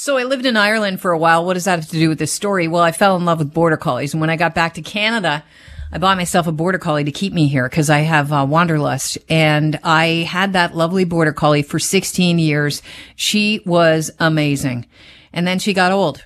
So I lived in Ireland for a while. What does that have to do with this story? Well, I fell in love with border collies, and when I got back to Canada, I bought myself a border collie to keep me here because I have uh, wanderlust, and I had that lovely border collie for 16 years. She was amazing, and then she got old,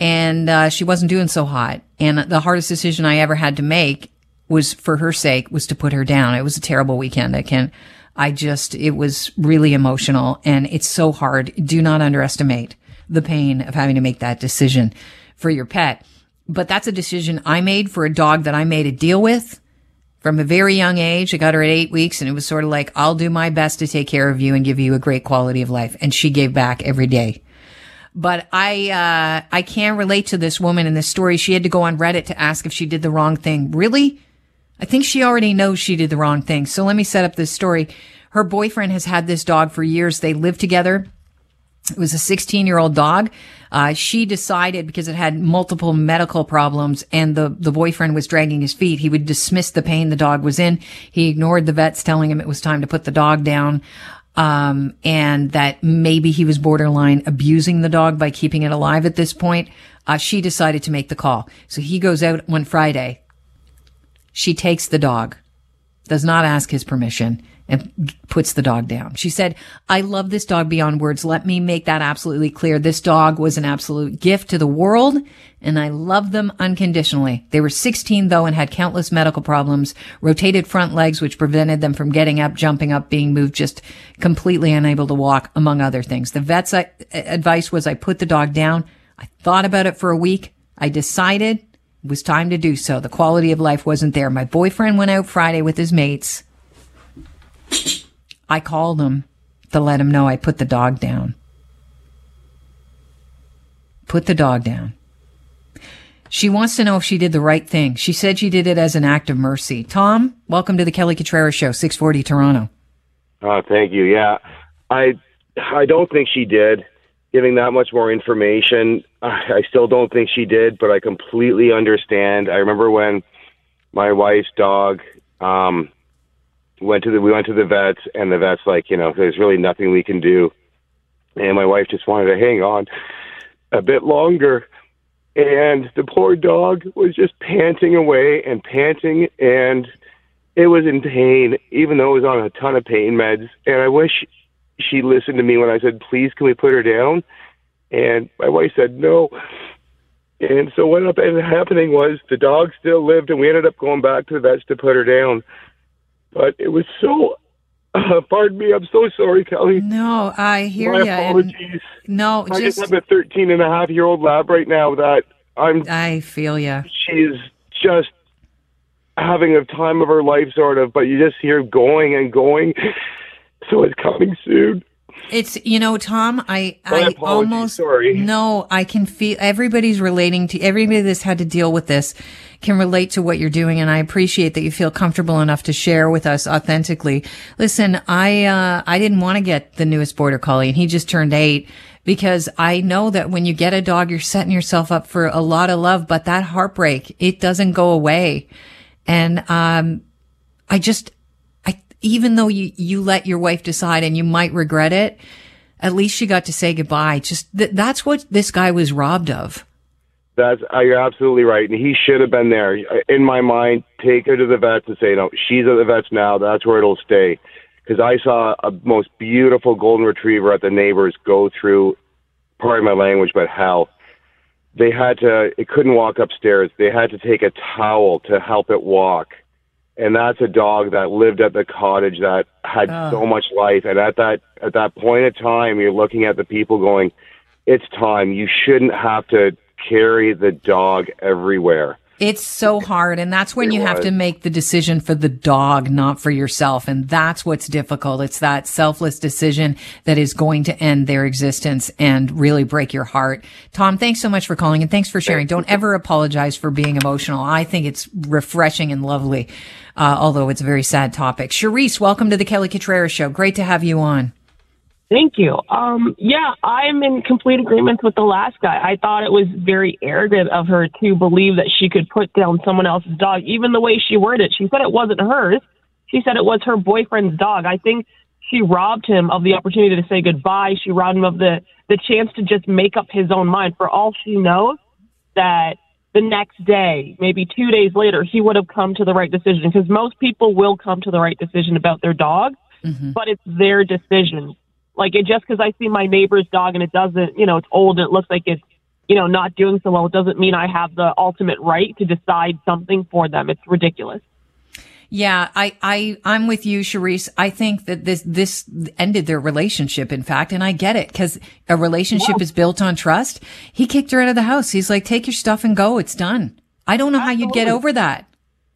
and uh, she wasn't doing so hot. And the hardest decision I ever had to make was, for her sake, was to put her down. It was a terrible weekend. I can't. I just, it was really emotional and it's so hard. Do not underestimate the pain of having to make that decision for your pet. But that's a decision I made for a dog that I made a deal with from a very young age. I got her at eight weeks and it was sort of like, I'll do my best to take care of you and give you a great quality of life. And she gave back every day. But I, uh, I can't relate to this woman in this story. She had to go on Reddit to ask if she did the wrong thing. Really? I think she already knows she did the wrong thing. So let me set up this story. Her boyfriend has had this dog for years. They live together. It was a 16 year old dog. Uh, she decided because it had multiple medical problems and the, the boyfriend was dragging his feet, he would dismiss the pain the dog was in. He ignored the vets telling him it was time to put the dog down. Um, and that maybe he was borderline abusing the dog by keeping it alive at this point. Uh, she decided to make the call. So he goes out one Friday, she takes the dog, does not ask his permission, and puts the dog down. She said, I love this dog beyond words. Let me make that absolutely clear. This dog was an absolute gift to the world and I love them unconditionally. They were 16 though and had countless medical problems, rotated front legs, which prevented them from getting up, jumping up, being moved, just completely unable to walk, among other things. The vet's uh, advice was I put the dog down. I thought about it for a week. I decided it was time to do so. The quality of life wasn't there. My boyfriend went out Friday with his mates. I called him to let him know I put the dog down. Put the dog down. She wants to know if she did the right thing. She said she did it as an act of mercy. Tom, welcome to the Kelly Cutrara Show, 640 Toronto. Oh, thank you. Yeah, I I don't think she did giving that much more information. I still don't think she did, but I completely understand. I remember when my wife's dog um, went to the we went to the vets, and the vets like, you know, there's really nothing we can do, and my wife just wanted to hang on a bit longer. And the poor dog was just panting away and panting, and it was in pain, even though it was on a ton of pain meds. And I wish she listened to me when I said, "Please, can we put her down?" And my wife said no. And so what ended up happening was the dog still lived, and we ended up going back to the vets to put her down. But it was so. Uh, pardon me, I'm so sorry, Kelly. No, I hear you. My apologies. No, I just, just have a 13 and a half year old lab right now that I'm. I feel you. She's just having a time of her life, sort of. But you just hear going and going. So it's coming soon. It's you know, Tom. I My I almost sorry. no. I can feel everybody's relating to everybody that's had to deal with this can relate to what you're doing, and I appreciate that you feel comfortable enough to share with us authentically. Listen, I uh, I didn't want to get the newest border collie, and he just turned eight because I know that when you get a dog, you're setting yourself up for a lot of love, but that heartbreak it doesn't go away, and um, I just even though you, you let your wife decide and you might regret it, at least she got to say goodbye. Just th- that's what this guy was robbed of. That's uh, you're absolutely right, and he should have been there. In my mind, take her to the vets and say, no, she's at the vets now. That's where it'll stay. Because I saw a most beautiful golden retriever at the neighbors go through, pardon my language, but hell. They had to. It couldn't walk upstairs. They had to take a towel to help it walk and that's a dog that lived at the cottage that had Ah. so much life. And at that at that point of time you're looking at the people going it's time. You shouldn't have to carry the dog everywhere It's so hard. And that's when It you have to make the decision for the dog, not for yourself. And that's what's difficult. It's that selfless decision that is going to end their existence and really break your heart. Tom, thanks so much for calling and thanks for sharing. Don't ever apologize for being emotional. I think it's refreshing and lovely. Uh, although it's a very sad topic. Charisse, welcome to the Kelly Cutrara show. Great to have you on. Thank you. Um, yeah, I'm in complete agreement with the last guy. I thought it was very arrogant of her to believe that she could put down someone else's dog, even the way she worded it. She said it wasn't hers. She said it was her boyfriend's dog. I think she robbed him of the opportunity to say goodbye. She robbed him of the the chance to just make up his own mind. For all she knows, that the next day, maybe two days later, he would have come to the right decision because most people will come to the right decision about their dog, mm-hmm. but it's their decision. Like it just because I see my neighbor's dog and it doesn't, you know, it's old and it looks like it's, you know, not doing so well, it doesn't mean I have the ultimate right to decide something for them. It's ridiculous. Yeah, I, I, I'm with you, Charisse. I think that this, this ended their relationship, in fact, and I get it because a relationship yeah. is built on trust. He kicked her out of the house. He's like, take your stuff and go. It's done. I don't know Absolutely. how you'd get over that.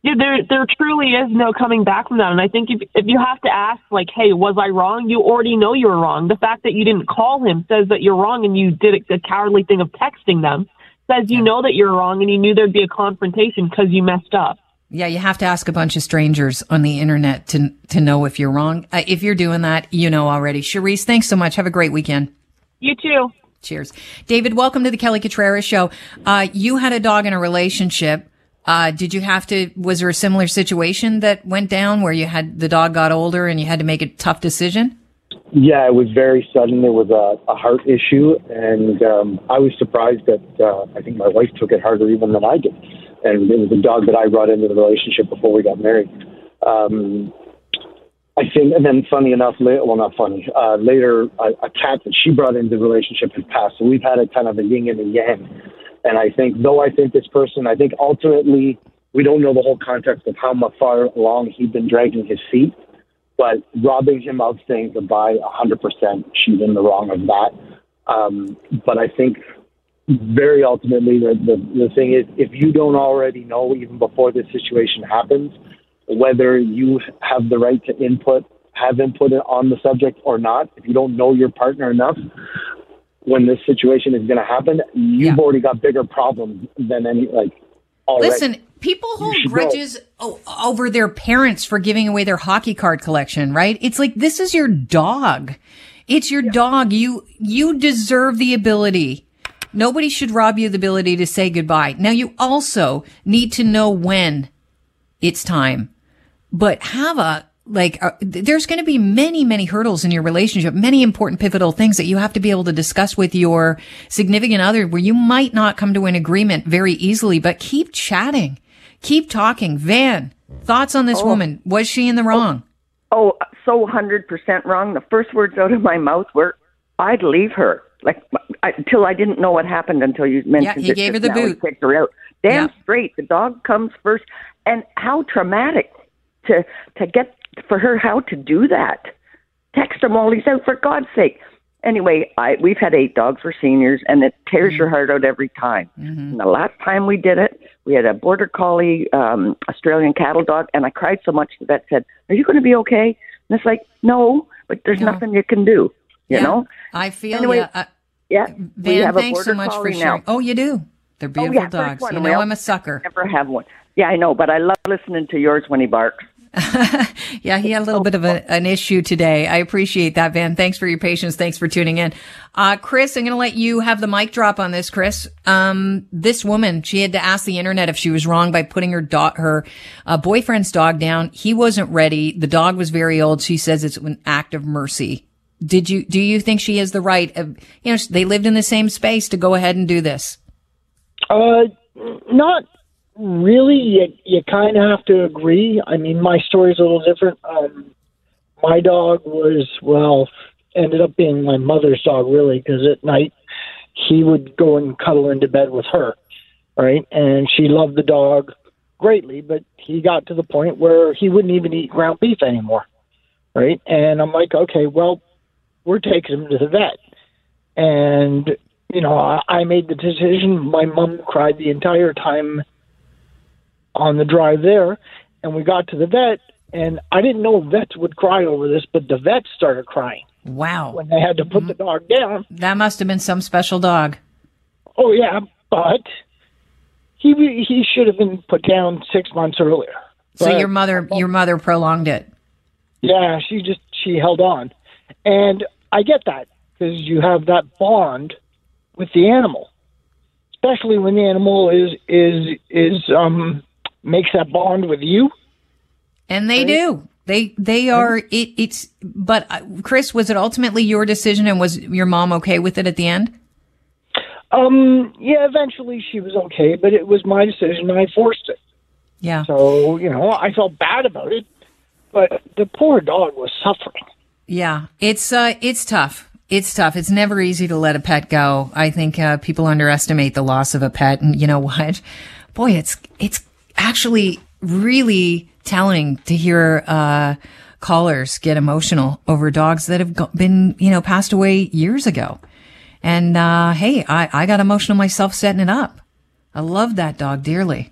Yeah, there, there truly is no coming back from that. And I think if, if you have to ask, like, hey, was I wrong? You already know you were wrong. The fact that you didn't call him says that you're wrong and you did a cowardly thing of texting them says you know that you're wrong and you knew there'd be a confrontation because you messed up. Yeah, you have to ask a bunch of strangers on the internet to to know if you're wrong. Uh, if you're doing that, you know already. Charisse, thanks so much. Have a great weekend. You too. Cheers. David, welcome to the Kelly Cutrara Show. Uh, you had a dog in a relationship. Uh, did you have to, was there a similar situation that went down where you had, the dog got older and you had to make a tough decision? Yeah, it was very sudden. There was a, a heart issue, and um, I was surprised that uh, I think my wife took it harder even than I did and it was a dog that I brought into the relationship before we got married. Um, I think, and then funny enough, well, not funny. Uh, later, a, a cat that she brought into the relationship had passed, so we've had a kind of a yin and a yang. And I think, though I think this person, I think ultimately we don't know the whole context of how far along he'd been dragging his feet, but robbing him of saying goodbye, 100%, she's in the wrong of that. Um, but I think very ultimately, the, the, the thing is, if you don't already know, even before this situation happens, whether you have the right to input, have input on the subject or not, if you don't know your partner enough, when this situation is going to happen, you've yeah. already got bigger problems than any, like. Listen, people hold grudges over their parents for giving away their hockey card collection, right? It's like, this is your dog. It's your yeah. dog. You, you deserve the ability Nobody should rob you of the ability to say goodbye. Now you also need to know when it's time, but have a, like, uh, there's going to be many, many hurdles in your relationship, many important pivotal things that you have to be able to discuss with your significant other where you might not come to an agreement very easily, but keep chatting, keep talking. Van, thoughts on this oh. woman? Was she in the wrong? Oh, oh so 100% wrong. The first words out of my mouth were, I'd leave her like until I didn't know what happened until you mentioned. It. Yeah, he gave her the boot. Kicked her out. Damn yeah. straight. The dog comes first, and how traumatic to to get for her how to do that. Text him while he's out for God's sake. Anyway, I we've had eight dogs for seniors, and it tears mm-hmm. your heart out every time. Mm-hmm. And the last time we did it, we had a border collie um, Australian cattle dog, and I cried so much the vet said, "Are you going to be okay?" And it's like, "No, but there's no. nothing you can do." You yeah, know. I feel anyway, yeah. Uh, yeah. Van, thanks so much for sharing. Now. Oh, you do. They're beautiful oh, yeah, dogs. You know, I'm a sucker. Never have one. Yeah, I know, but I love listening to yours when he barks. yeah, he had a little bit of a, an issue today. I appreciate that, Van. Thanks for your patience. Thanks for tuning in. Uh, Chris, I'm going to let you have the mic drop on this, Chris. Um, this woman, she had to ask the internet if she was wrong by putting her her uh, boyfriend's dog down. He wasn't ready. The dog was very old. She says it's an act of mercy. Did you, do you think she has the right of, you know, they lived in the same space to go ahead and do this? Uh, not really. You, you kind of have to agree. I mean, my story's a little different. Um, my dog was, well, ended up being my mother's dog, really, because at night he would go and cuddle into bed with her, right? And she loved the dog greatly, but he got to the point where he wouldn't even eat ground beef anymore, right? And I'm like, okay, well, we're taking him to the vet. And, you know, I, I made the decision. My mom cried the entire time on the drive there. And we got to the vet, and I didn't know vets would cry over this, but the vet started crying. Wow. When they had to put mm-hmm. the dog down. That must have been some special dog. Oh, yeah, but he he should have been put down six months earlier. So but, your mother your mother prolonged it. Yeah, she just she held on. And I get that because you have that bond with the animal, especially when the animal is is is um makes that bond with you. And they right? do. They they are it. It's but uh, Chris, was it ultimately your decision, and was your mom okay with it at the end? Um, yeah, eventually she was okay, but it was my decision. I forced it. Yeah. So you know, I felt bad about it, but the poor dog was suffering. Yeah, it's uh, it's tough. It's tough. It's never easy to let a pet go. I think uh, people underestimate the loss of a pet, and you know what? Boy, it's it's actually really telling to hear uh, callers get emotional over dogs that have been, you know, passed away years ago. And uh, hey, I, I got emotional myself setting it up. I love that dog dearly,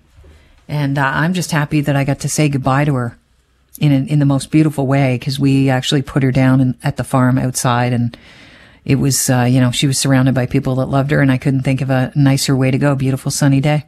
and uh, I'm just happy that I got to say goodbye to her in in the most beautiful way because we actually put her down in, at the farm outside and. It was, uh, you know, she was surrounded by people that loved her, and I couldn't think of a nicer way to go. Beautiful sunny day.